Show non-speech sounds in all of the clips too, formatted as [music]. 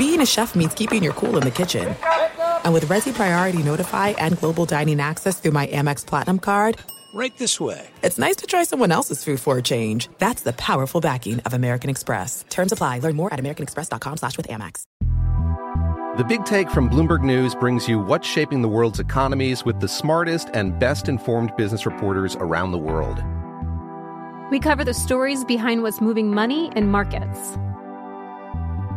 being a chef means keeping your cool in the kitchen. And with Resy Priority Notify and Global Dining Access through my Amex Platinum card, Right this way. it's nice to try someone else's food for a change. That's the powerful backing of American Express. Terms apply. Learn more at americanexpress.com slash with Amex. The Big Take from Bloomberg News brings you what's shaping the world's economies with the smartest and best informed business reporters around the world. We cover the stories behind what's moving money and markets.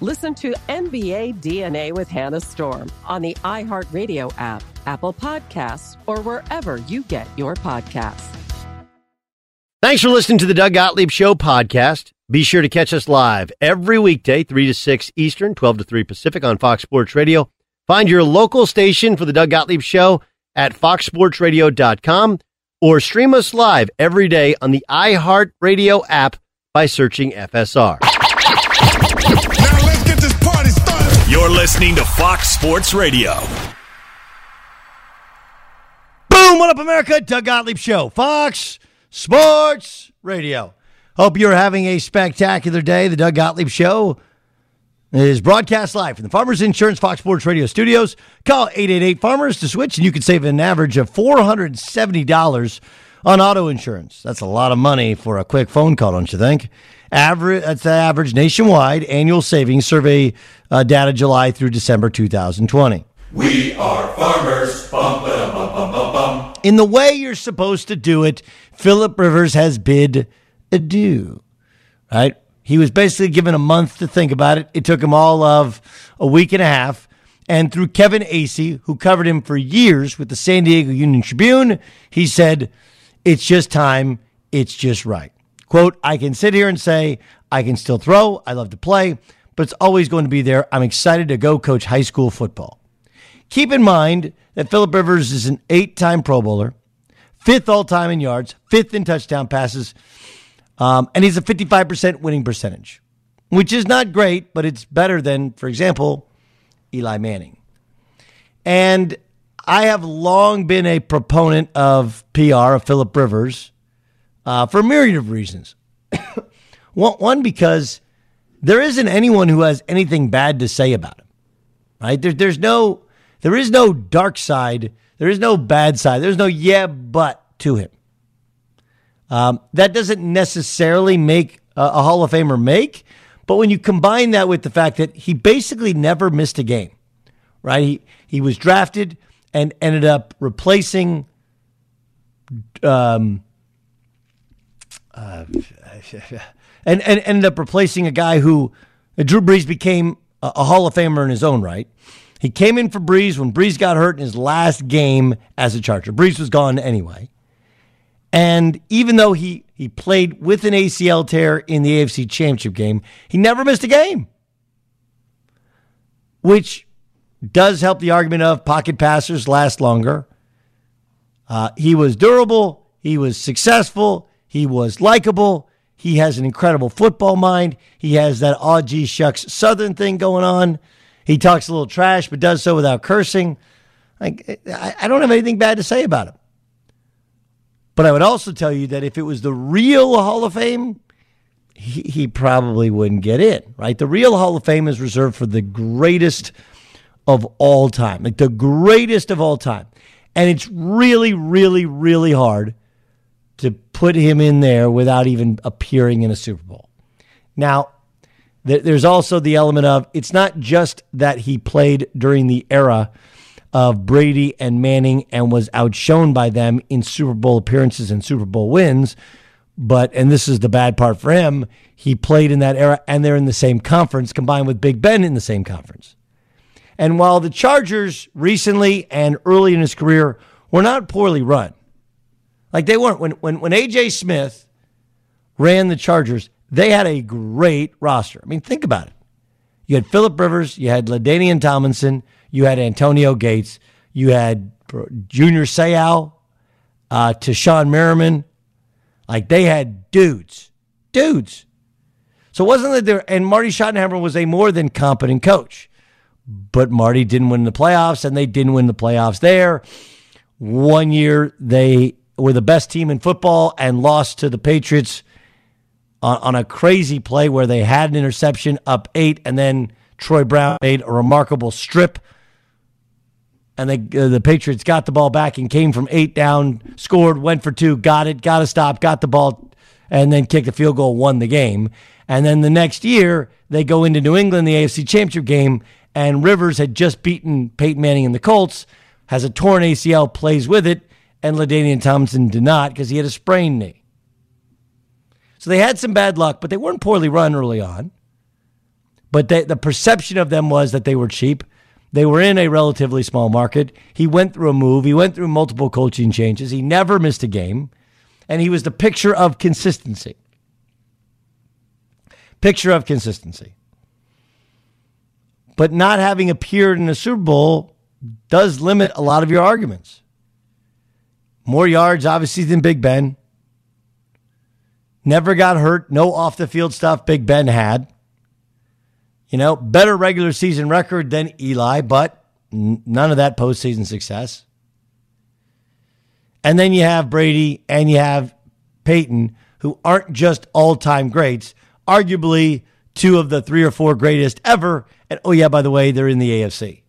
Listen to NBA DNA with Hannah Storm on the iHeartRadio app, Apple Podcasts, or wherever you get your podcasts. Thanks for listening to the Doug Gottlieb Show podcast. Be sure to catch us live every weekday, 3 to 6 Eastern, 12 to 3 Pacific on Fox Sports Radio. Find your local station for the Doug Gottlieb Show at foxsportsradio.com or stream us live every day on the iHeartRadio app by searching FSR. You're listening to Fox Sports Radio. Boom! What up, America? Doug Gottlieb Show, Fox Sports Radio. Hope you're having a spectacular day. The Doug Gottlieb Show is broadcast live from the Farmers Insurance Fox Sports Radio studios. Call 888 Farmers to switch, and you can save an average of $470 on auto insurance. That's a lot of money for a quick phone call, don't you think? Average, that's the average nationwide annual savings survey uh, data July through December 2020. We are farmers. Bum, ba, bum, bum, bum, bum. In the way you're supposed to do it, Philip Rivers has bid adieu. Right? He was basically given a month to think about it. It took him all of a week and a half. And through Kevin Acee, who covered him for years with the San Diego Union Tribune, he said, It's just time. It's just right. Quote, I can sit here and say, I can still throw. I love to play, but it's always going to be there. I'm excited to go coach high school football. Keep in mind that Philip Rivers is an eight time Pro Bowler, fifth all time in yards, fifth in touchdown passes, um, and he's a 55% winning percentage, which is not great, but it's better than, for example, Eli Manning. And I have long been a proponent of PR, of Philip Rivers, uh, for a myriad of reasons. [coughs] one, because there isn't anyone who has anything bad to say about him, right? There, there's no, there is no dark side. There is no bad side. There's no yeah, but to him. Um, that doesn't necessarily make a, a Hall of Famer make, but when you combine that with the fact that he basically never missed a game, right? He he was drafted and ended up replacing um, uh, [laughs] and, and ended up replacing a guy who Drew Brees became a, a Hall of Famer in his own right. He came in for Brees when Brees got hurt in his last game as a Charger. Brees was gone anyway. And even though he, he played with an ACL tear in the AFC Championship game, he never missed a game, which does help the argument of pocket passers last longer. Uh, he was durable, he was successful, he was likable, he has an incredible football mind, he has that aw shucks southern thing going on. He talks a little trash, but does so without cursing. Like, I don't have anything bad to say about him. But I would also tell you that if it was the real Hall of Fame, he, he probably wouldn't get in, right? The real Hall of Fame is reserved for the greatest of all time, like the greatest of all time. And it's really, really, really hard to put him in there without even appearing in a Super Bowl. Now, there's also the element of it's not just that he played during the era of Brady and Manning and was outshone by them in Super Bowl appearances and Super Bowl wins. But, and this is the bad part for him, he played in that era and they're in the same conference combined with Big Ben in the same conference. And while the Chargers recently and early in his career were not poorly run, like they weren't, when, when, when AJ Smith ran the Chargers, they had a great roster. I mean, think about it. You had Philip Rivers, you had LaDainian Tomlinson, you had Antonio Gates. You had Junior Seau uh, to Shawne Merriman. Like they had dudes, dudes. So wasn't that there, and Marty Schottenheimer was a more than competent coach. But Marty didn't win the playoffs, and they didn't win the playoffs there. One year, they were the best team in football and lost to the Patriots on, on a crazy play where they had an interception up eight, and then Troy Brown made a remarkable strip and they, uh, the Patriots got the ball back and came from eight down, scored, went for two, got it, got a stop, got the ball, and then kicked a field goal, won the game. And then the next year, they go into New England, the AFC Championship game, and Rivers had just beaten Peyton Manning and the Colts, has a torn ACL, plays with it, and LaDainian Thompson did not because he had a sprained knee. So they had some bad luck, but they weren't poorly run early on. But they, the perception of them was that they were cheap. They were in a relatively small market. He went through a move, he went through multiple coaching changes. He never missed a game, and he was the picture of consistency. Picture of consistency. But not having appeared in a Super Bowl does limit a lot of your arguments. More yards, obviously, than Big Ben. Never got hurt. No off the field stuff Big Ben had. You know, better regular season record than Eli, but none of that postseason success. And then you have Brady and you have Peyton, who aren't just all time greats, arguably two of the three or four greatest ever. And oh, yeah, by the way, they're in the AFC.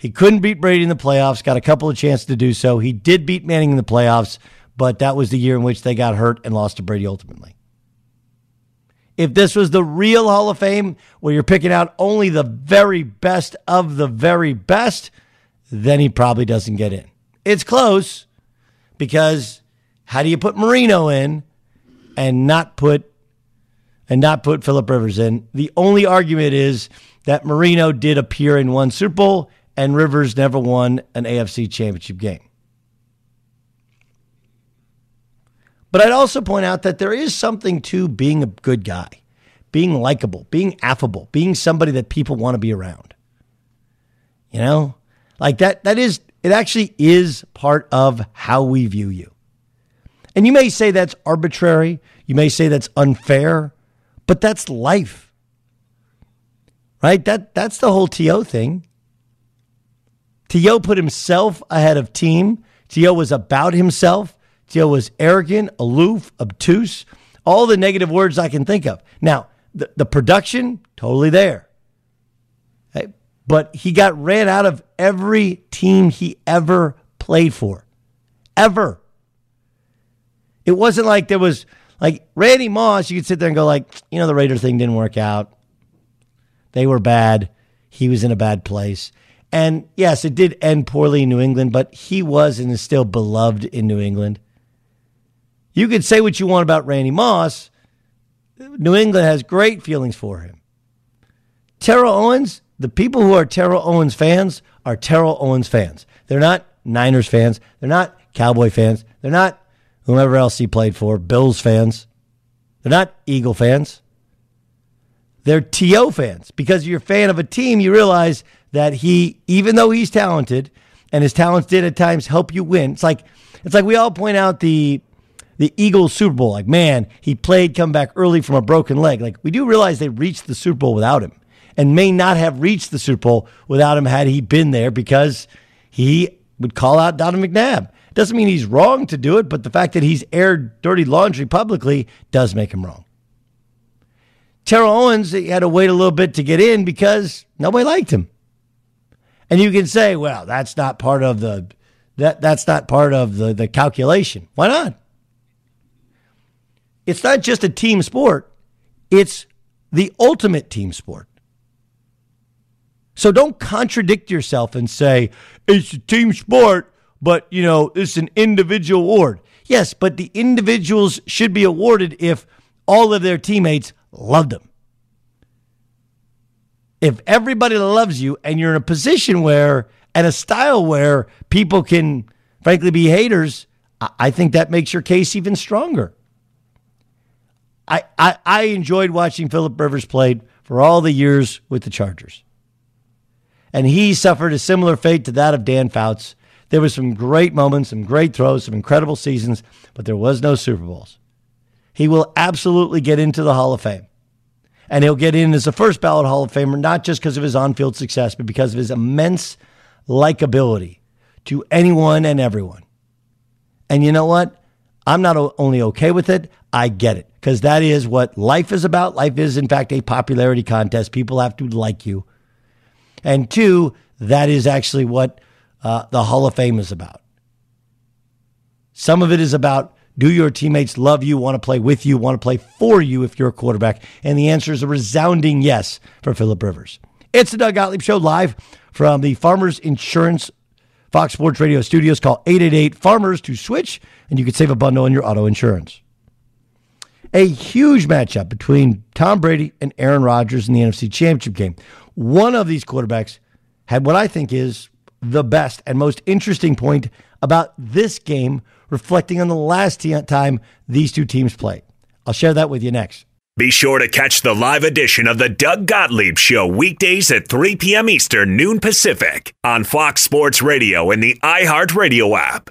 He couldn't beat Brady in the playoffs, got a couple of chances to do so. He did beat Manning in the playoffs, but that was the year in which they got hurt and lost to Brady ultimately. If this was the real Hall of Fame, where you're picking out only the very best of the very best, then he probably doesn't get in. It's close because how do you put Marino in and not put and not put Philip Rivers in? The only argument is that Marino did appear in one Super Bowl and Rivers never won an AFC championship game. But I'd also point out that there is something to being a good guy, being likable, being affable, being somebody that people want to be around. You know, like that, that is, it actually is part of how we view you. And you may say that's arbitrary. You may say that's unfair, but that's life. Right? That, that's the whole T.O. thing. T.O. put himself ahead of team. T.O. was about himself. T.O. was arrogant, aloof, obtuse, all the negative words I can think of. Now, the, the production, totally there. But he got ran out of every team he ever played for. Ever. It wasn't like there was like Randy Moss, you could sit there and go like, you know, the Raider thing didn't work out. They were bad. He was in a bad place. And yes, it did end poorly in New England, but he was and is still beloved in New England. You could say what you want about Randy Moss. New England has great feelings for him. Terrell Owens, the people who are Terrell Owens fans are Terrell Owens fans. They're not Niners fans. They're not Cowboy fans. They're not whomever else he played for, Bills fans. They're not Eagle fans. They're TO fans because you're a fan of a team, you realize that he, even though he's talented and his talents did at times help you win, it's like it's like we all point out the the Eagles Super Bowl. Like, man, he played come back early from a broken leg. Like, we do realize they reached the Super Bowl without him and may not have reached the Super Bowl without him had he been there because he would call out Donovan McNabb. Doesn't mean he's wrong to do it, but the fact that he's aired dirty laundry publicly does make him wrong. Terrell Owens he had to wait a little bit to get in because nobody liked him. And you can say, well, that's not part of the that that's not part of the, the calculation. Why not? It's not just a team sport, it's the ultimate team sport. So don't contradict yourself and say it's a team sport, but you know, it's an individual award. Yes, but the individuals should be awarded if all of their teammates loved them. If everybody loves you and you're in a position where and a style where people can frankly be haters, I think that makes your case even stronger. I, I, I enjoyed watching Philip Rivers play for all the years with the Chargers. And he suffered a similar fate to that of Dan Fouts. There was some great moments, some great throws, some incredible seasons, but there was no Super Bowls. He will absolutely get into the Hall of Fame. And he'll get in as a first ballot Hall of Famer, not just because of his on field success, but because of his immense likability to anyone and everyone. And you know what? I'm not only okay with it, I get it because that is what life is about. Life is, in fact, a popularity contest. People have to like you. And two, that is actually what uh, the Hall of Fame is about. Some of it is about do your teammates love you, want to play with you, want to play for you if you're a quarterback? And the answer is a resounding yes for Philip Rivers. It's the Doug Gottlieb Show live from the Farmers Insurance Fox Sports Radio studios. Call 888 Farmers to switch, and you can save a bundle on your auto insurance. A huge matchup between Tom Brady and Aaron Rodgers in the NFC Championship game. One of these quarterbacks had what I think is the best and most interesting point about this game, reflecting on the last time these two teams played. I'll share that with you next. Be sure to catch the live edition of the Doug Gottlieb Show weekdays at 3 p.m. Eastern, noon Pacific on Fox Sports Radio and the iHeartRadio app.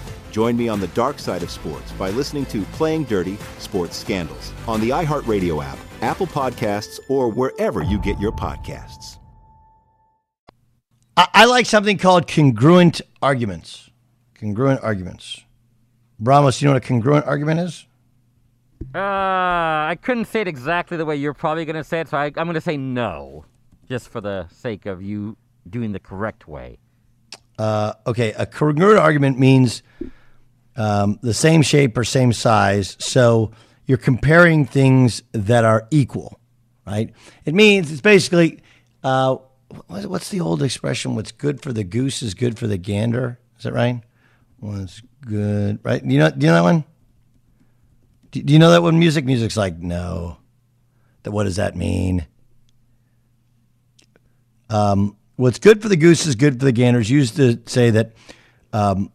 Join me on the dark side of sports by listening to Playing Dirty Sports Scandals on the iHeartRadio app, Apple Podcasts, or wherever you get your podcasts. I, I like something called congruent arguments. Congruent arguments. Ramos, you know what a congruent argument is? Uh, I couldn't say it exactly the way you're probably going to say it, so I, I'm going to say no, just for the sake of you doing the correct way. Uh, okay, a congruent argument means um, the same shape or same size. So you're comparing things that are equal, right? It means it's basically uh, what's the old expression? What's good for the goose is good for the gander. Is that right? What's good, right? Do you know? Do you know that one? Do, do you know that one? Music, music's like no. That what does that mean? Um, what's good for the goose is good for the ganders. used to say that um,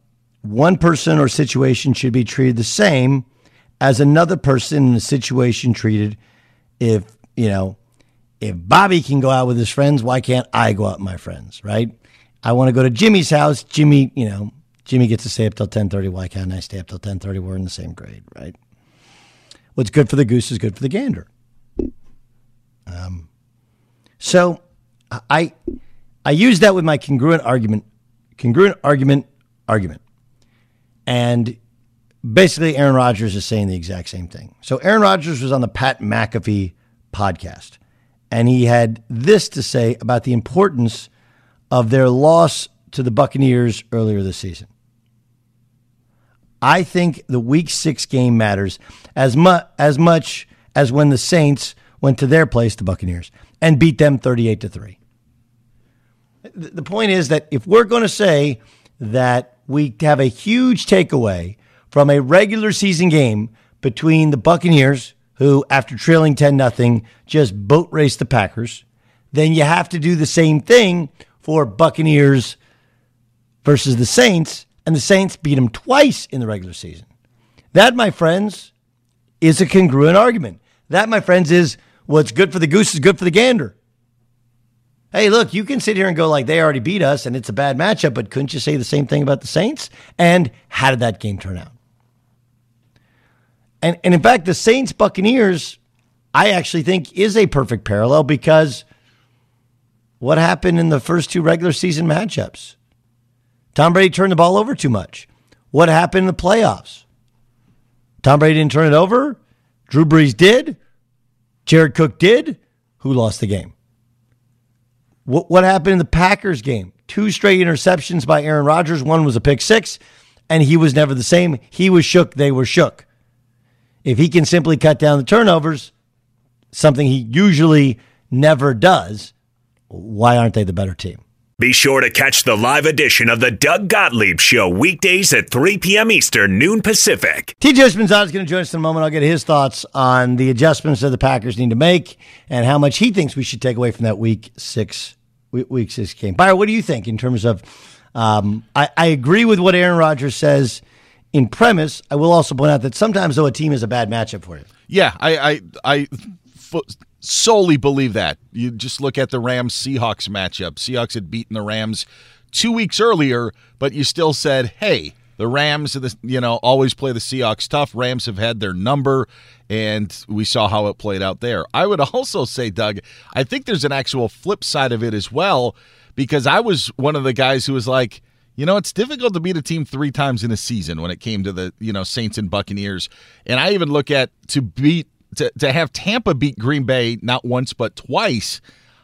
one person or situation should be treated the same as another person in a situation treated if, you know, if Bobby can go out with his friends, why can't I go out with my friends, right? I want to go to Jimmy's house. Jimmy, you know, Jimmy gets to stay up till 10:30. Why can't I stay up till 10:30? We're in the same grade, right? What's good for the goose is good for the gander. Um, so I I use that with my congruent argument, congruent argument, argument. And basically, Aaron Rodgers is saying the exact same thing. So, Aaron Rodgers was on the Pat McAfee podcast, and he had this to say about the importance of their loss to the Buccaneers earlier this season. I think the Week Six game matters as much as much as when the Saints went to their place, the Buccaneers, and beat them thirty-eight to three. The point is that if we're going to say that we have a huge takeaway from a regular season game between the Buccaneers, who, after trailing 10 0, just boat raced the Packers. Then you have to do the same thing for Buccaneers versus the Saints, and the Saints beat them twice in the regular season. That, my friends, is a congruent argument. That, my friends, is what's good for the goose is good for the gander. Hey, look, you can sit here and go like they already beat us and it's a bad matchup, but couldn't you say the same thing about the Saints? And how did that game turn out? And and in fact, the Saints Buccaneers, I actually think is a perfect parallel because what happened in the first two regular season matchups? Tom Brady turned the ball over too much. What happened in the playoffs? Tom Brady didn't turn it over. Drew Brees did. Jared Cook did. Who lost the game? What, what happened in the Packers game? Two straight interceptions by Aaron Rodgers. One was a pick six, and he was never the same. He was shook. They were shook. If he can simply cut down the turnovers, something he usually never does, why aren't they the better team? Be sure to catch the live edition of the Doug Gottlieb Show weekdays at 3 p.m. Eastern, noon Pacific. TJ Houshmandzadeh is going to join us in a moment. I'll get his thoughts on the adjustments that the Packers need to make and how much he thinks we should take away from that week six week six game. Byron, what do you think in terms of? Um, I, I agree with what Aaron Rodgers says in premise. I will also point out that sometimes though a team is a bad matchup for you. Yeah, I I, I f- solely believe that. You just look at the Rams Seahawks matchup. Seahawks had beaten the Rams two weeks earlier, but you still said, hey, the Rams, you know, always play the Seahawks tough. Rams have had their number, and we saw how it played out there. I would also say, Doug, I think there's an actual flip side of it as well, because I was one of the guys who was like, you know, it's difficult to beat a team three times in a season when it came to the, you know, Saints and Buccaneers. And I even look at to beat to, to have Tampa beat Green Bay not once but twice,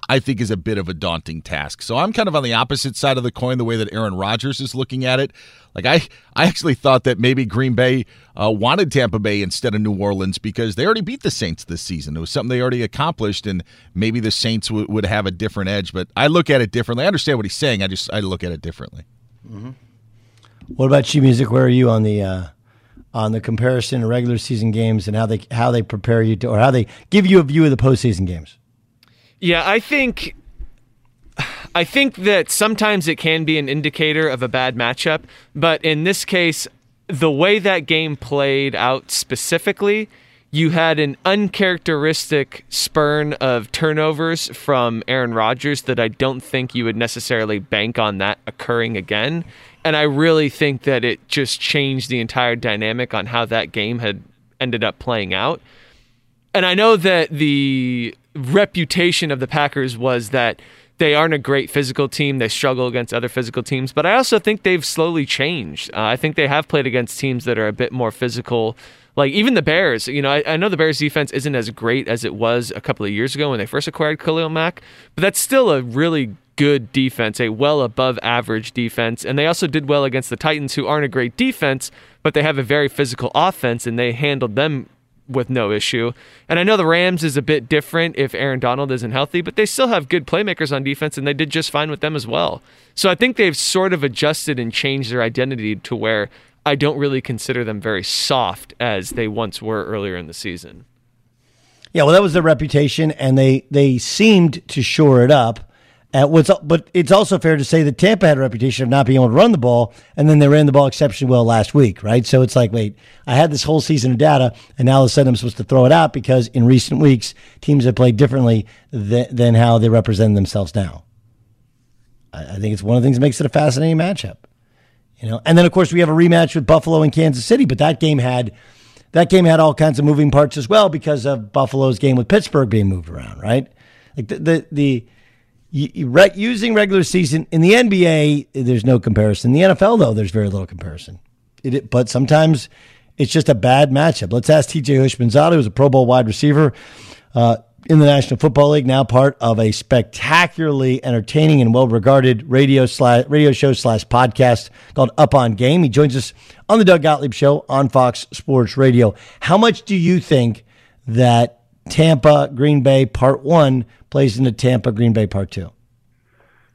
I think is a bit of a daunting task. So I'm kind of on the opposite side of the coin, the way that Aaron Rodgers is looking at it. Like I, I actually thought that maybe Green Bay uh, wanted Tampa Bay instead of New Orleans because they already beat the Saints this season. It was something they already accomplished, and maybe the Saints w- would have a different edge. But I look at it differently. I understand what he's saying. I just I look at it differently. Mm-hmm. What about you, music? Where are you on the? Uh on the comparison of regular season games and how they how they prepare you to or how they give you a view of the postseason games. Yeah, I think I think that sometimes it can be an indicator of a bad matchup, but in this case, the way that game played out specifically, you had an uncharacteristic spurn of turnovers from Aaron Rodgers that I don't think you would necessarily bank on that occurring again. And I really think that it just changed the entire dynamic on how that game had ended up playing out. And I know that the reputation of the Packers was that they aren't a great physical team. They struggle against other physical teams, but I also think they've slowly changed. Uh, I think they have played against teams that are a bit more physical. Like even the Bears, you know, I, I, know the Bears defense isn't as great as it was a couple of years ago when they first acquired Khalil Mack, but that's still a really good defense, a well above average defense. And they also did well against the Titans, who aren't a great defense, but they have a very physical offense, and they handled them with no issue. And I know the Rams is a bit different if Aaron Donald isn't healthy, but they still have good playmakers on defense, and they did just fine with them as well. So I think they've sort of adjusted and changed their identity to where I don't really consider them very soft as they once were earlier in the season. Yeah, well, that was their reputation, and they they seemed to shore it up. Uh, but it's also fair to say that Tampa had a reputation of not being able to run the ball, and then they ran the ball exceptionally well last week, right? So it's like, wait, I had this whole season of data, and now all of a sudden I'm supposed to throw it out because in recent weeks teams have played differently than, than how they represent themselves now. I, I think it's one of the things that makes it a fascinating matchup, you know. And then of course we have a rematch with Buffalo and Kansas City, but that game had that game had all kinds of moving parts as well because of Buffalo's game with Pittsburgh being moved around, right? Like the, the using regular season in the NBA, there's no comparison. In the NFL, though, there's very little comparison. It, but sometimes it's just a bad matchup. Let's ask TJ Houshmandzadeh, who's a Pro Bowl wide receiver uh, in the National Football League, now part of a spectacularly entertaining and well regarded radio radio show slash podcast called Up on Game. He joins us on the Doug Gottlieb Show on Fox Sports Radio. How much do you think that Tampa Green Bay Part One plays into Tampa Green Bay Part Two?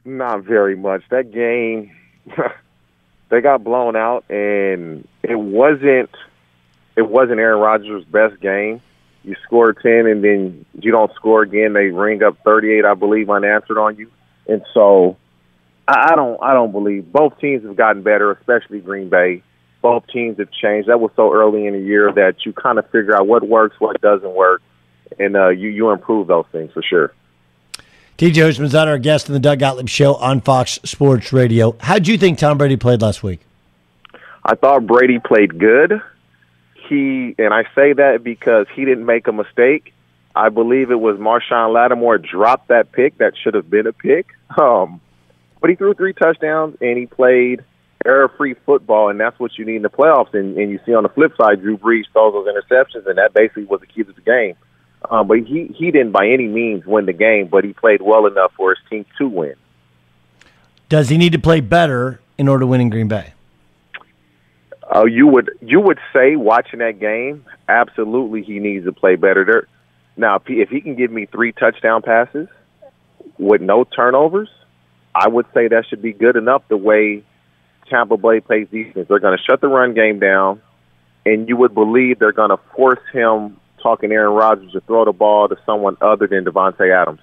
Not very much. That game, [laughs] they got blown out, and it wasn't. It wasn't Aaron Rodgers' best game. You score ten, and then you don't score again. They ring up thirty-eight, I believe, unanswered on you, and so I don't. I don't believe both teams have gotten better, especially Green Bay. Both teams have changed. That was so early in the year that you kind of figure out what works, what doesn't work and uh, you you improve those things for sure. TJ Houshmandzadeh, our guest in the Doug Gottlieb Show on Fox Sports Radio. How do you think Tom Brady played last week? I thought Brady played good. He and I say that because he didn't make a mistake. I believe it was Marshon Lattimore dropped that pick that should have been a pick. Um, but he threw three touchdowns and he played error-free football, and that's what you need in the playoffs. And, and you see on the flip side, Drew Brees throws those interceptions, and that basically was the key to the game. Um, but he he didn't by any means win the game, but he played well enough for his team to win. Does he need to play better in order to win in Green Bay? Uh, you would you would say watching that game, absolutely he needs to play better. There, now, if he, if he can give me three touchdown passes with no turnovers, I would say that should be good enough the way Tampa Bay plays defense. They're going to shut the run game down, and you would believe they're going to force him, talking Aaron Rodgers, to throw the ball to someone other than Davante Adams.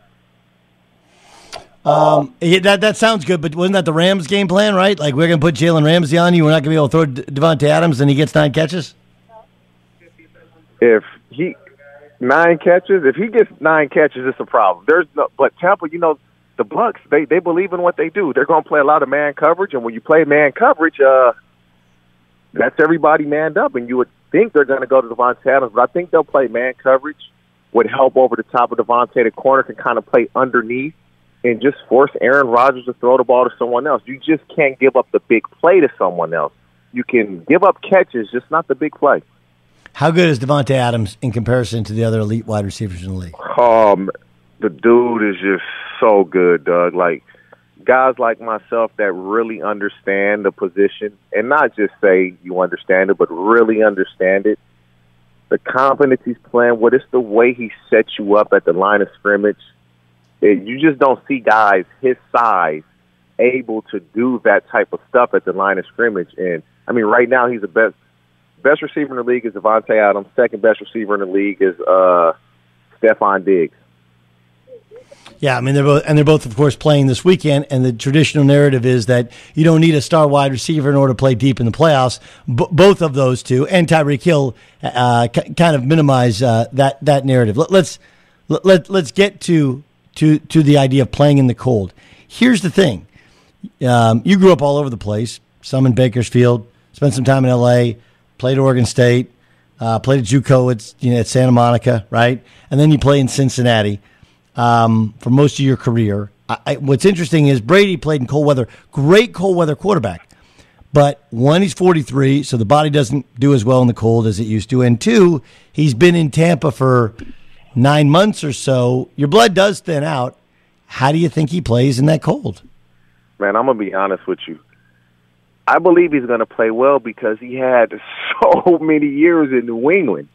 Um, yeah, that that sounds good, but wasn't that the Rams' game plan, right? Like we're going to put Jalen Ramsey on you, we're not going to be able to throw D- Davante Adams, and he gets nine catches. If he nine catches, if he gets nine catches, it's a problem. There's no, but Tampa, you know, the Bucks, they they believe in what they do. They're going to play a lot of man coverage, and when you play man coverage, uh, that's everybody manned up, and you would think they're going to go to Davante Adams, but I think they'll play man coverage. Would help over the top of Davante. The corner can kind of play underneath and just force Aaron Rodgers to throw the ball to someone else. You just can't give up the big play to someone else. You can give up catches, just not the big play. How good is Davante Adams in comparison to the other elite wide receivers in the league? Um, the dude is just so good, Doug. Like guys like myself that really understand the position and not just say you understand it, but really understand it. The confidence he's playing with, it's the way he sets you up at the line of scrimmage. It, you just don't see guys his size able to do that type of stuff at the line of scrimmage. And I mean, right now he's the best best receiver in the league is Davante Adams. Second best receiver in the league is uh, Stefon Diggs. Yeah, I mean they're both, and they're both, of course, playing this weekend. And the traditional narrative is that you don't need a star wide receiver in order to play deep in the playoffs. B- both of those two, and Tyreek Hill, uh, c- kind of minimize uh, that that narrative. Let, let's let, let let's get to to to the idea of playing in the cold. Here's the thing: um, you grew up all over the place. Some in Bakersfield, spent some time in L.A., played Oregon State, uh, played at JUCO at you know at Santa Monica, right? And then you play in Cincinnati um, for most of your career. I, I, what's interesting is Brady played in cold weather, great cold weather quarterback. But one, he's 43, so the body doesn't do as well in the cold as it used to. And two, he's been in Tampa for nine months or so. Your blood does thin out. How do you think he plays in that cold? Man, I'm gonna be honest with you. I believe he's gonna play well because he had [laughs] so many years in New England.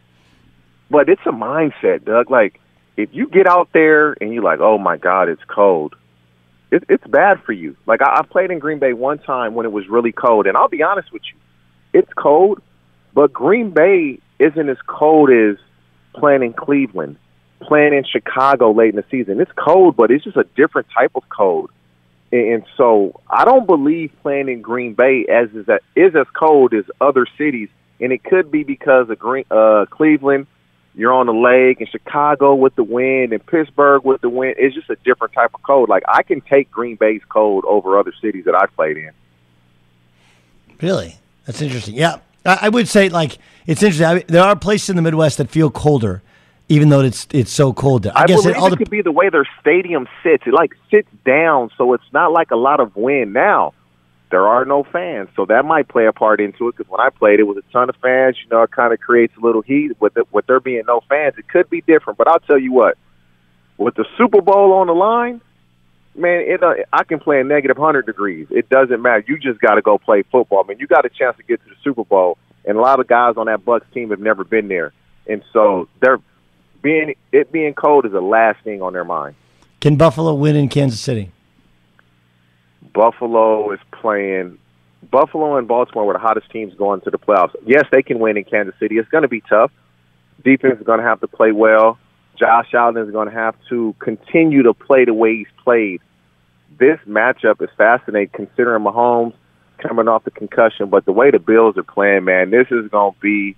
But it's a mindset, Doug. Like if you get out there and you're like, "Oh my God, it's cold," it, it's bad for you. Like I, I played in Green Bay one time when it was really cold, and I'll be honest with you, it's cold, but Green Bay isn't as cold as playing in Cleveland, playing in Chicago late in the season. It's cold, but it's just a different type of cold. And, so I don't believe playing in Green Bay as is that is as cold as other cities, and it could be because of Green uh, Cleveland you're on the lake in Chicago with the wind and Pittsburgh with the wind. It's just a different type of cold. Like I can take Green Bay's cold over other cities that I've played in. Really, that's interesting. Yeah, I, I would say like it's interesting. I mean, there are places in the Midwest that feel colder, even though it's it's so cold. there. I, I, guess it, all it the, could be the way their stadium sits. It like sits down, so it's not like a lot of wind. Now there are no fans, so that might play a part into it. Because when I played, it was a ton of fans. You know, it kind of creates a little heat. With it, with there being no fans, it could be different. But I'll tell you what, with the Super Bowl on the line, man, it uh, I can play in negative hundred degrees. It doesn't matter. You just got to go play football. I mean, you got a chance to get to the Super Bowl, and a lot of guys on that Bucks team have never been there, and so they're being it being cold is the last thing on their mind. can Buffalo win in Kansas City? Buffalo is playing. Buffalo and Baltimore were the hottest teams going to the playoffs. Yes, they can win in Kansas City. It's going to be tough. Defense is going to have to play well. Josh Allen is going to have to continue to play the way he's played. This matchup is fascinating considering Mahomes coming off the concussion, but the way the Bills are playing, man, this is going to be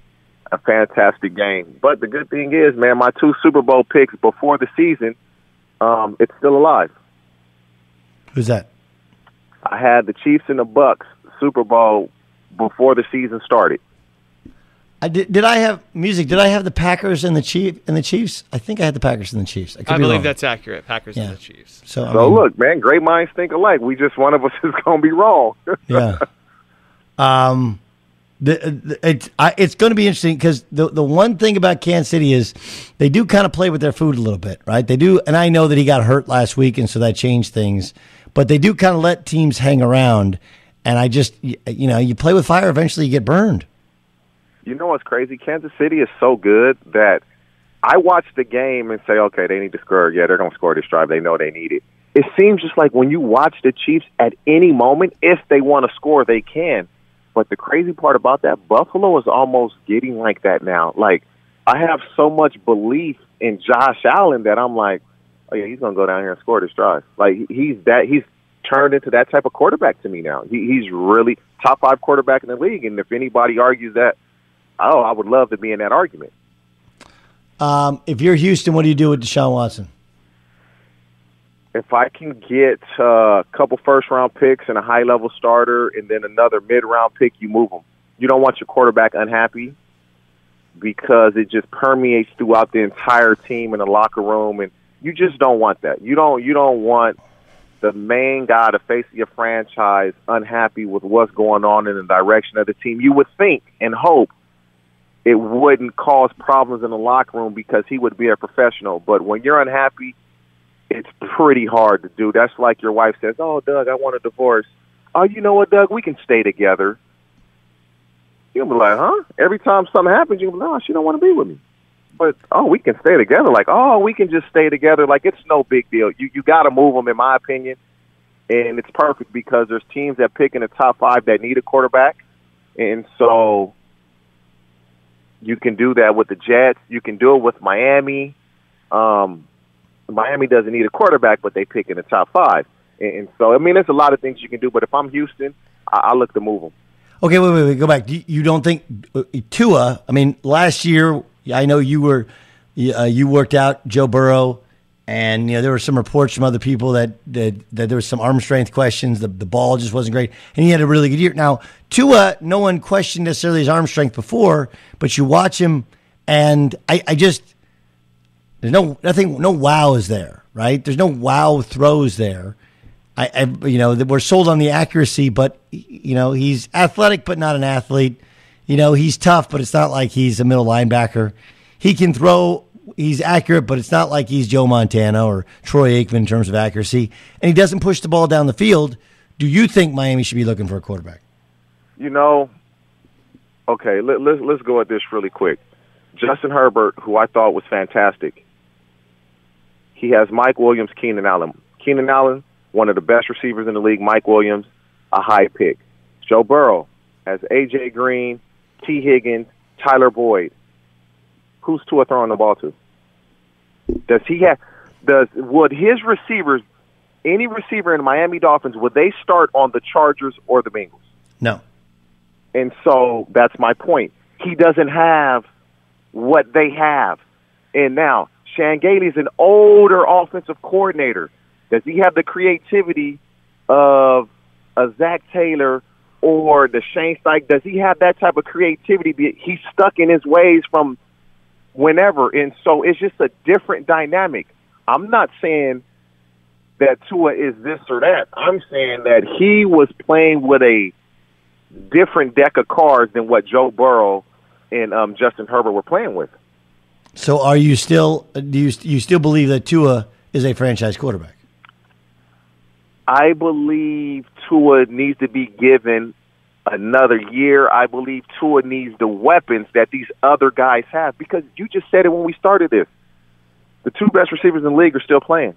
a fantastic game. But the good thing is, man, my two Super Bowl picks before the season, um, it's still alive. Who's that? I had the Chiefs and the Bucks Super Bowl before the season started. I did, did I have music? Did I have the Packers and the Chief and the Chiefs? I think I had the Packers and the Chiefs. I, could I be believe wrong. that's accurate. Packers Yeah. and the Chiefs. So, I So mean, look, man, great minds think alike. We just one of us [laughs] is going to be wrong. yeah. Um, the, the it, I, it's going to be interesting because the the one thing about Kansas City is they do kind of play with their food a little bit, right? They do, and I know that he got hurt last week, and so that changed things. But they do kind of let teams hang around, and I just you know you play with fire, eventually you get burned. You know what's crazy? Kansas City is so good that I watch the game and say, okay, they need to score. Yeah, they're going to score this drive. They know they need it. it seems just like when you watch the Chiefs at any moment, if they want to score, they can. But the crazy part about that, Buffalo is almost getting like that now. Like I have so much belief in Josh Allen that I'm like, oh yeah, he's gonna go down here and score this drive. Like he's that he's turned into that type of quarterback to me now. He, he's really top five quarterback in the league, and if anybody argues that, oh, I would love to be in that argument. Um, if you're Houston, what do you do with Deshaun Watson? If I can get uh, a couple first round picks and a high level starter, and then another mid round pick, you move them. You don't want your quarterback unhappy because it just permeates throughout the entire team in the locker room, and you just don't want that. You don't. You don't want the main guy, the face of your franchise, unhappy with what's going on in the direction of the team. You would think and hope it wouldn't cause problems in the locker room because he would be a professional. But when you're unhappy, it's pretty hard to do. That's like your wife says, "Oh, Doug, I want a divorce." Oh, you know what, Doug? We can stay together. You'll be like, "Huh?" Every time something happens, you'll be like, "No, she don't want to be with me." But oh, we can stay together. Like, oh, we can just stay together. Like it's no big deal. You you got to move them, in my opinion. And it's perfect because there's teams that pick in the top five that need a quarterback, and so you can do that with the Jets. You can do it with Miami. Um, Miami doesn't need a quarterback, but they pick in the top five. And, so, I mean, there's a lot of things you can do. But if I'm Houston, I, I look to move them. Okay, wait, wait, wait. Go back. You, you don't think uh, Tua? I mean, last year I know you were uh, you worked out Joe Burrow, and you know there were some reports from other people that that, that there was some arm strength questions. The the ball just wasn't great, and he had a really good year. Now Tua, no one questioned necessarily his arm strength before, but you watch him, and I, I just there's no nothing, no wow is there, right? There's no wow throws there. I, I you know we're sold on the accuracy, but you know he's athletic, but not an athlete. You know, he's tough, but it's not like he's a middle linebacker. He can throw, he's accurate, but it's not like he's Joe Montana or Troy Aikman in terms of accuracy. And he doesn't push the ball down the field. Do you think Miami should be looking for a quarterback? You know, okay, let, let's let's go at this really quick. Justin Herbert, who I thought was fantastic, he has Mike Williams, Keenan Allen. Keenan Allen, one of the best receivers in the league. Mike Williams, a high pick. Joe Burrow has AJ Green, Tee Higgins, Tyler Boyd. Who's Tua throwing the ball to? Does he have? Does would his receivers, any receiver in Miami Dolphins, would they start on the Chargers or the Bengals? No. And so that's my point. He doesn't have what they have. And now Chan is an older offensive coordinator. Does he have the creativity of a Zac Taylor or the Shane Steichen, does he have that type of creativity? He's stuck in his ways from whenever, and so it's just a different dynamic. I'm not saying that Tua is this or that. I'm saying that he was playing with a different deck of cards than what Joe Burrow and um, Justin Herbert were playing with. So, are you still do you you still believe that Tua is a franchise quarterback? I believe Tua needs to be given another year. I believe Tua needs the weapons that these other guys have because you just said it when we started this. The two best receivers in the league are still playing.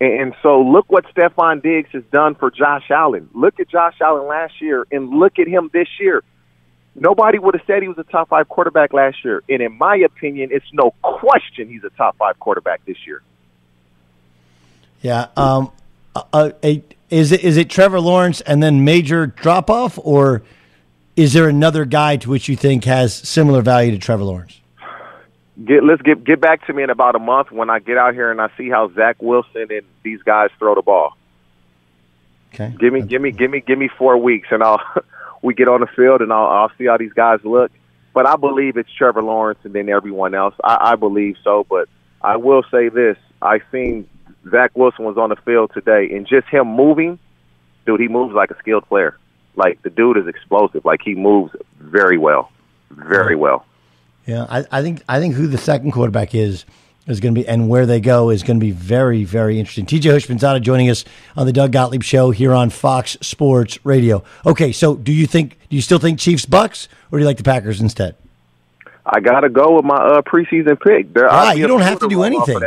And so look what Stefon Diggs has done for Josh Allen. Look at Josh Allen last year and look at him this year. Nobody would have said he was a top five quarterback last year. And in my opinion, it's no question he's a top five quarterback this year. Yeah. Um, uh, a, is it is it Trevor Lawrence and then major drop off, or is there another guy to which you think has similar value to Trevor Lawrence? Get let's get get back to me in about a month when I get out here and I see how Zach Wilson and these guys throw the ball. Okay. Give me give me give me give me four weeks and I'll [laughs] we get on the field and I'll I'll see how these guys look. But I believe it's Trevor Lawrence and then everyone else. I, I believe so, but I will say this: I've seen Zach Wilson was on the field today, and just him moving, dude, he moves like a skilled player. Like the dude is explosive. Like he moves very well, very well. Yeah, I, I think I think who the second quarterback is is going to be, and where they go is going to be very, very interesting. TJ Houshmandzadeh joining us on the Doug Gottlieb Show here on Fox Sports Radio. Okay, so do you think, do you still think Chiefs Bucks, or do you like the Packers instead? I gotta go with my uh, preseason pick. There, ah, you don't have to do anything.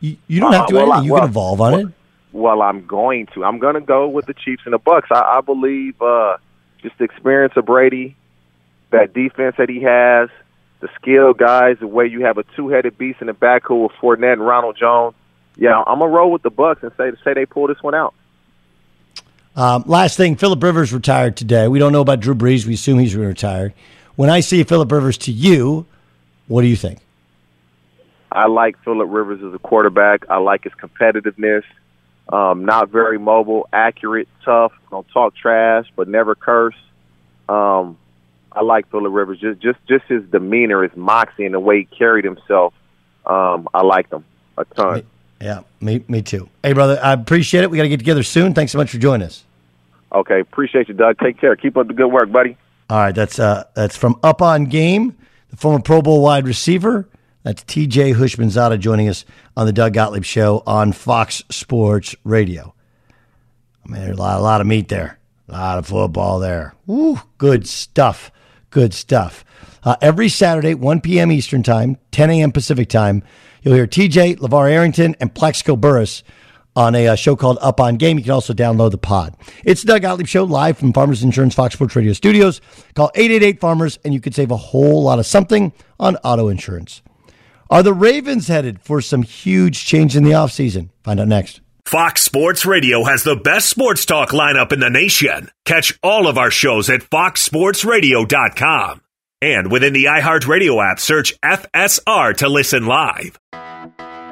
You, you, don't have to do uh, anything. You well, can evolve on well, it. well, I'm going to. I'm going to go with the Chiefs and the Bucks. I, I believe uh, just the experience of Brady, that defense that he has, the skill guys, the way you have a two-headed beast in the backcourt with Fournette and Ronald Jones. Yeah, I'm gonna roll with the Bucks and say say they pull this one out. Um, last thing, Philip Rivers retired today. We don't know about Drew Brees. We assume he's retired. When I see Philip Rivers to you, what do you think? I like Philip Rivers as a quarterback. I like his competitiveness. Um, not very mobile, accurate, tough. Don't talk trash, but never curse. Um, I like Philip Rivers. Just just just his demeanor, his moxie, and the way he carried himself. Um, I liked him a ton. Yeah, me me too. Hey, brother, I appreciate it. We got to get together soon. Thanks so much for joining us. Okay, appreciate you, Doug. Take care. Keep up the good work, buddy. All right, that's uh that's from Up on Game, the former Pro Bowl wide receiver. That's TJ Houshmandzadeh joining us on the Doug Gottlieb Show on Fox Sports Radio. I mean, there's a lot, a lot of meat there, a lot of football there. Woo, good stuff, good stuff. Uh, every Saturday, 1 p.m. Eastern Time, 10 a.m. Pacific Time, you'll hear TJ, LaVar Arrington, and Plaxico Burress on a uh, show called Up on Game. You can also download the pod. It's the Doug Gottlieb Show live from Farmers Insurance Fox Sports Radio studios. Call 888 Farmers and you could save a whole lot of something on auto insurance. Are the Ravens headed for some huge change in the offseason? Find out next. Fox Sports Radio has the best sports talk lineup in the nation. Catch all of our shows at foxsportsradio.com. And within the iHeartRadio app, search FSR to listen live.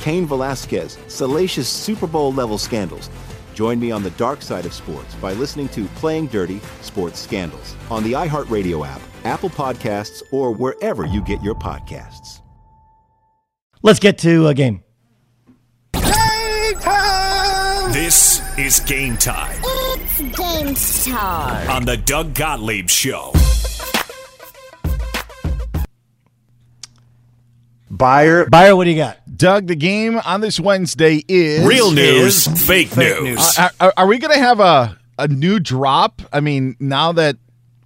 Cain Velasquez, salacious Super Bowl level scandals. Join me on the dark side of sports by listening to Playing Dirty Sports Scandals on the iHeartRadio app, Apple Podcasts, or wherever you get your podcasts. Let's get to a game. Game time! This is game time It's game time. on the Doug Gottlieb Show. Buyer. Buyer, what do you got? Doug, the game on this Wednesday is Real news, is- fake, news. Uh, are, are we going to have a, a new drop? I mean, now that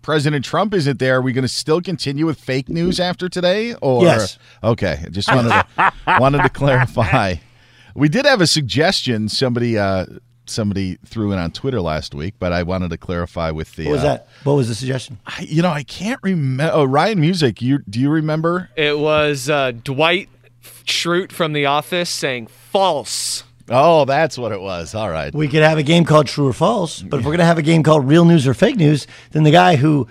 President Trump isn't there, are we going to still continue with fake news after today? Or Yes. Okay, I just wanted to, wanted to clarify. [laughs] We did have a suggestion. Somebody uh, somebody threw in on Twitter last week, but I wanted to clarify with the. What was uh, that? What was the suggestion? I- you know, I can't remember. Oh, Ryan Music. You do you remember? It was uh, Dwight Schrute from The Office saying false. Oh, that's what it was. All right. We could have a game called True or False, but if we're going to have a game called Real News or Fake News, then the guy who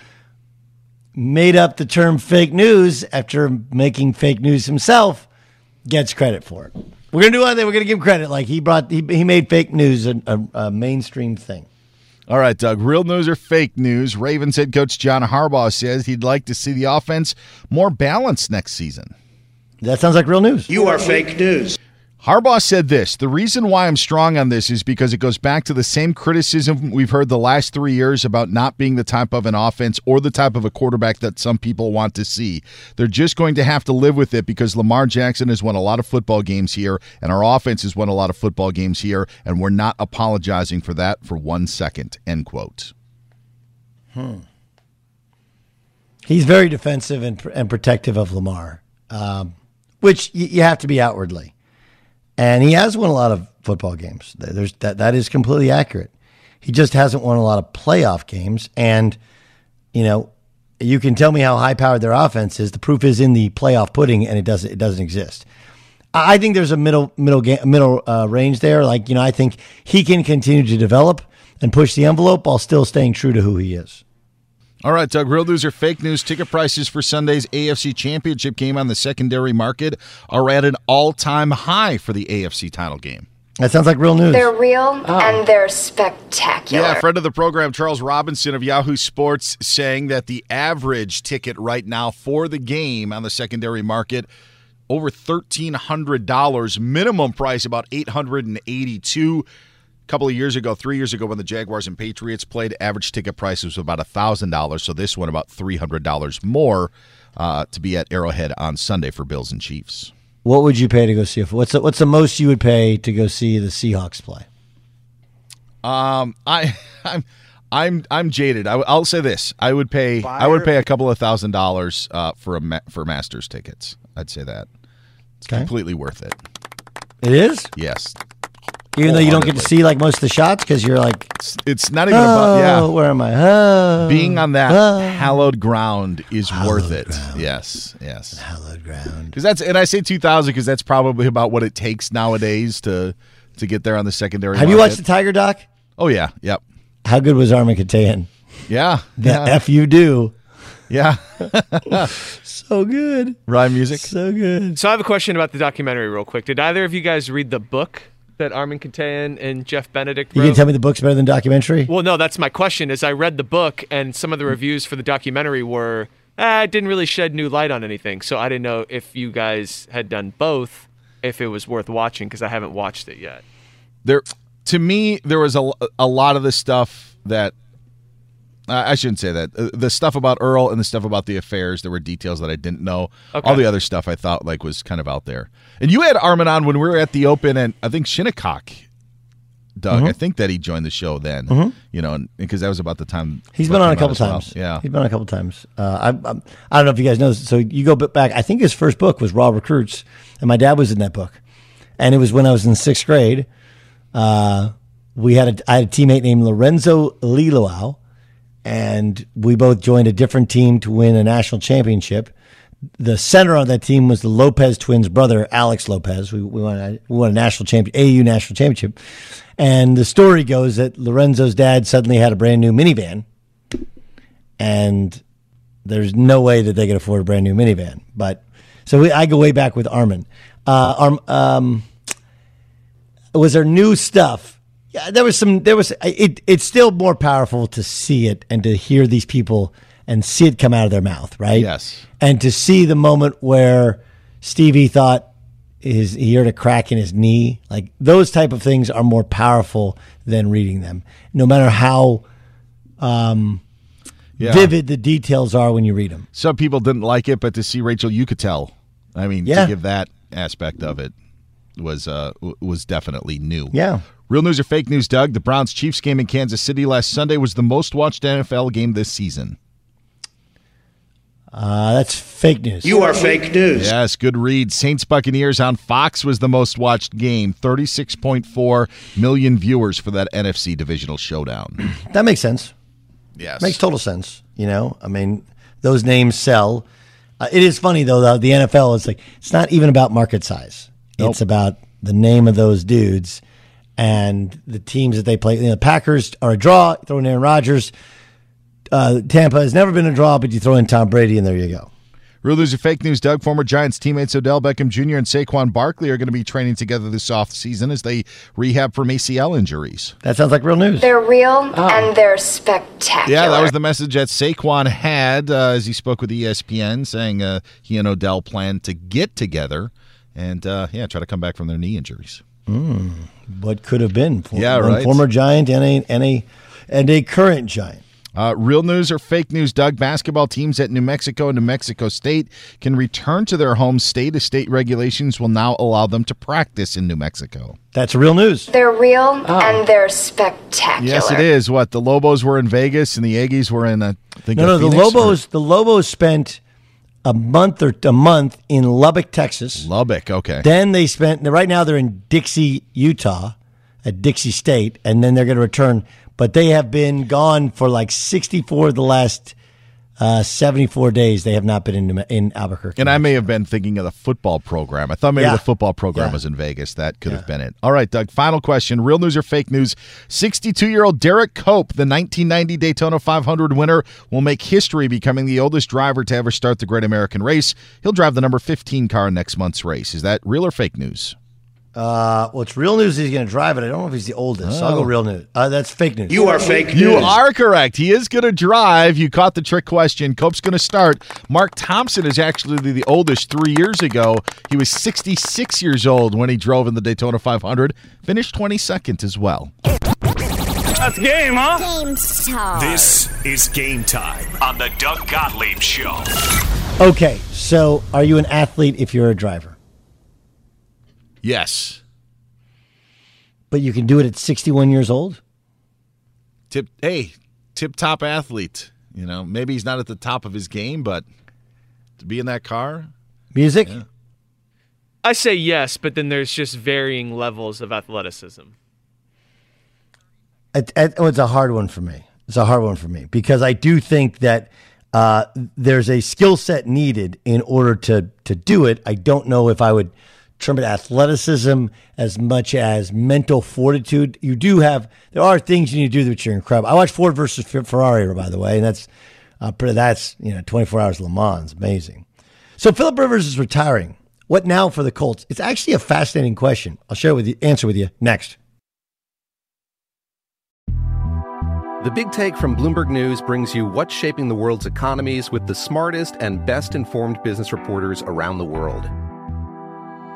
made up the term fake news after making fake news himself gets credit for it. We're going to do one thing. We're going to give him credit. Like he brought, he, he made fake news a, a, a mainstream thing. All right, Doug. Real news or fake news? Ravens head coach John Harbaugh says he'd like to see the offense more balanced next season. That sounds like real news. You are fake news. Harbaugh said this The reason why I'm strong on this is because it goes back to the same criticism we've heard the last three years about not being the type of an offense or the type of a quarterback that some people want to see. They're just going to have to live with it because Lamar Jackson has won a lot of football games here, and our offense has won a lot of football games here, and we're not apologizing for that for one second. End quote. Hmm. He's very defensive and, and protective of Lamar, um, which y- you have to be outwardly. And he has won a lot of football games. There's that that is completely accurate. He just hasn't won a lot of playoff games. And you know, you can tell me how high powered their offense is. The proof is in the playoff pudding, and it doesn't it doesn't exist. I think there's a middle middle ga- middle uh, range there. Like you know, I think he can continue to develop and push the envelope while still staying true to who he is. All right, Doug. Real news or fake news? Ticket prices for Sunday's AFC Championship game on the secondary market are at an all-time high for the AFC title game. That sounds like real news. They're real oh. and they're spectacular. Yeah, friend of the program, Charles Robinson of Yahoo Sports, saying that the average ticket right now for the game on the secondary market over thirteen hundred dollars. Minimum price about eight hundred and eighty-two. A couple of years ago, three years ago, when the Jaguars and Patriots played, average ticket price was about thousand dollars. So this one about three hundred dollars more uh, to be at Arrowhead on Sunday for Bills and Chiefs. What would you pay to go see? What's the, what's the most you would pay to go see the Seahawks play? Um, I, [laughs] I'm, I'm, I'm jaded. I, will say this: I would pay, I would pay a couple of thousand dollars uh, for a ma- for Masters tickets. I'd say that it's Okay. completely worth it. It is, Yes, even though you don't get to see like most of the shots because you're like, it's not even about oh, yeah. "Oh, Where am I? Oh, Being on that oh." hallowed ground is worth it. Yes, yes, hallowed ground. Because that's and I say two thousand because that's probably about what it takes nowadays to to get there on the secondary. Have you watched the market. Tiger doc? Oh yeah, yep, How good was Armen Keteyian? yeah, The yeah, F you do. yeah. [laughs] So good. Rhyme music. So good. So I have a question about the documentary, real quick. Did either of you guys read the book that Armen Keteyian and Jeff Benedict You can tell me the book's better than documentary. Well, no, that's my question. Is I read the book, and some of the reviews for the documentary were, ah, it didn't really shed new light on anything. So I didn't know if you guys had done both, if it was worth watching, because I haven't watched it yet. there to me there was a, a lot of the stuff that I I shouldn't say that. Uh, The stuff about Earl and the stuff about the affairs, there were details that I didn't know. Okay. All the other stuff I thought like was kind of out there. And you had Armen on when we were at the Open, and I think Shinnecock Doug. Mhm. I think that he joined the show then. Mhm. You know, because that was about the time he's been on a couple as well. times. Yeah. he's been on a couple times. Uh, I, I'm, I don't know if you guys know. this. So you go back. I think his first book was Raw Recruits, and my dad was in that book. And it was when I was in sixth grade. Uh, we had a I had a teammate named Lorenzo Liloau, and we both joined a different team to win a national championship. The center on that team was the Lopez twins' brother, Alex Lopez. We, we, won, a, we won a national champion, AU national championship. And the story goes that Lorenzo's dad suddenly had a brand new minivan, and there's no way that they could afford a brand new minivan. But so we, I go way back with Armen. Uh, um, was there new stuff? Yeah, there was some. There was. It. It's still more powerful to see it and to hear these people and see it come out of their mouth, right? Yes. And to see the moment where Stevie thought his he heard a crack in his knee, like those type of things are more powerful than reading them, no matter how um, Yeah. vivid the details are when you read them. Some people didn't like it, but to see Rachel you could tell. I mean, Yeah. to give that aspect of it was uh was definitely new. Yeah. Real news or fake news, Doug? The Browns Chiefs game in Kansas City last Sunday was the most watched NFL game this season. Uh, that's fake news. You are fake news. Yes, good read. Saints Buccaneers on Fox was the most watched game. 36.4 million viewers for that NFC divisional showdown. [clears throat] That makes sense. Yes. Makes total sense. You know, I mean, those names sell. Uh, it is funny though. The, the NFL is like it's not even about market size. Nope. It's about the name of those dudes and the teams that they play. You know, the Packers are a draw. Throw in Aaron Rodgers. Uh, Tampa has never been a draw, but you throw in Tom Brady, and there you go. Real news or fake news, Doug? Former Giants teammates Odell Beckham Jr. and Saquon Barkley are going to be training together this offseason as they rehab from ACL injuries. That sounds like real news. They're real and they're spectacular. Yeah, that was the message that Saquon had uh, as he spoke with ESPN, saying uh, he and Odell plan to get together and uh, yeah, try to come back from their knee injuries. Mm, what could have been? For, Yeah, right. Former Giant and a and a and a current Giant. Uh, real news or fake news, Doug? Basketball teams at New Mexico and New Mexico State can return to their home state as state regulations will now allow them to practice in New Mexico. That's real news. They're real and they're spectacular. Yes, it is. What the Lobos were in Vegas and the Aggies were in. Uh, I think No, uh, no, the Phoenix, or- Lobos. The Lobos spent a month or a month in Lubbock, Texas. Lubbock, okay. Then they spent. Right now they're in Dixie, Utah, at Dixie State, and then they're going to return. But they have been gone for like sixty-four of the last uh, seventy-four days. They have not been in in Albuquerque. And I may have been thinking of the football program. I thought maybe Yeah. the football program Yeah. was in Vegas. That could have been it. All right, Doug. Final question: Real news or fake news? Sixty-two-year-old Derek Cope, the 1990 Daytona 500 winner, will make history, becoming the oldest driver to ever start the Great American Race. He'll drive the number 15 car in next month's race. Is that real or fake news? Uh, well, it's real news. He's going to drive it. I don't know if he's the oldest. So I'll go Oh. real news. Uh, that's fake news. You are fake news. You are correct. He is going to drive. You caught the trick question. Cope's going to start. Mark Thompson is actually the, the oldest three years ago. He was 66 years old when he drove in the Daytona 500, finished 22nd as well. That's game, huh? Game time. This is game time on the Doug Gottlieb Show. Okay, so are you an athlete if you're a driver? Yes. But you can do it at 61 years old? Tip, hey, tip top athlete. You know, maybe he's not at the top of his game, but to be in that car, Music? I say yes, but then there's just varying levels of athleticism. It, it- oh, it's a hard one for me. It's a hard one for me because I do think that uh, there's a skill set needed in order to to do it. I don't know if I would term it athleticism as much as mental fortitude. You do have there are things you need to do that you're incredible. I watched Ford versus Ferrari, by the way, and that's uh, that's you know 24 hours Le Mans, amazing. So Philip Rivers is retiring. What now for the Colts? It's actually a fascinating question. I'll share with you answer with you next. The Big Take from Bloomberg News brings you what's shaping the world's economies with the smartest and best informed business reporters around the world.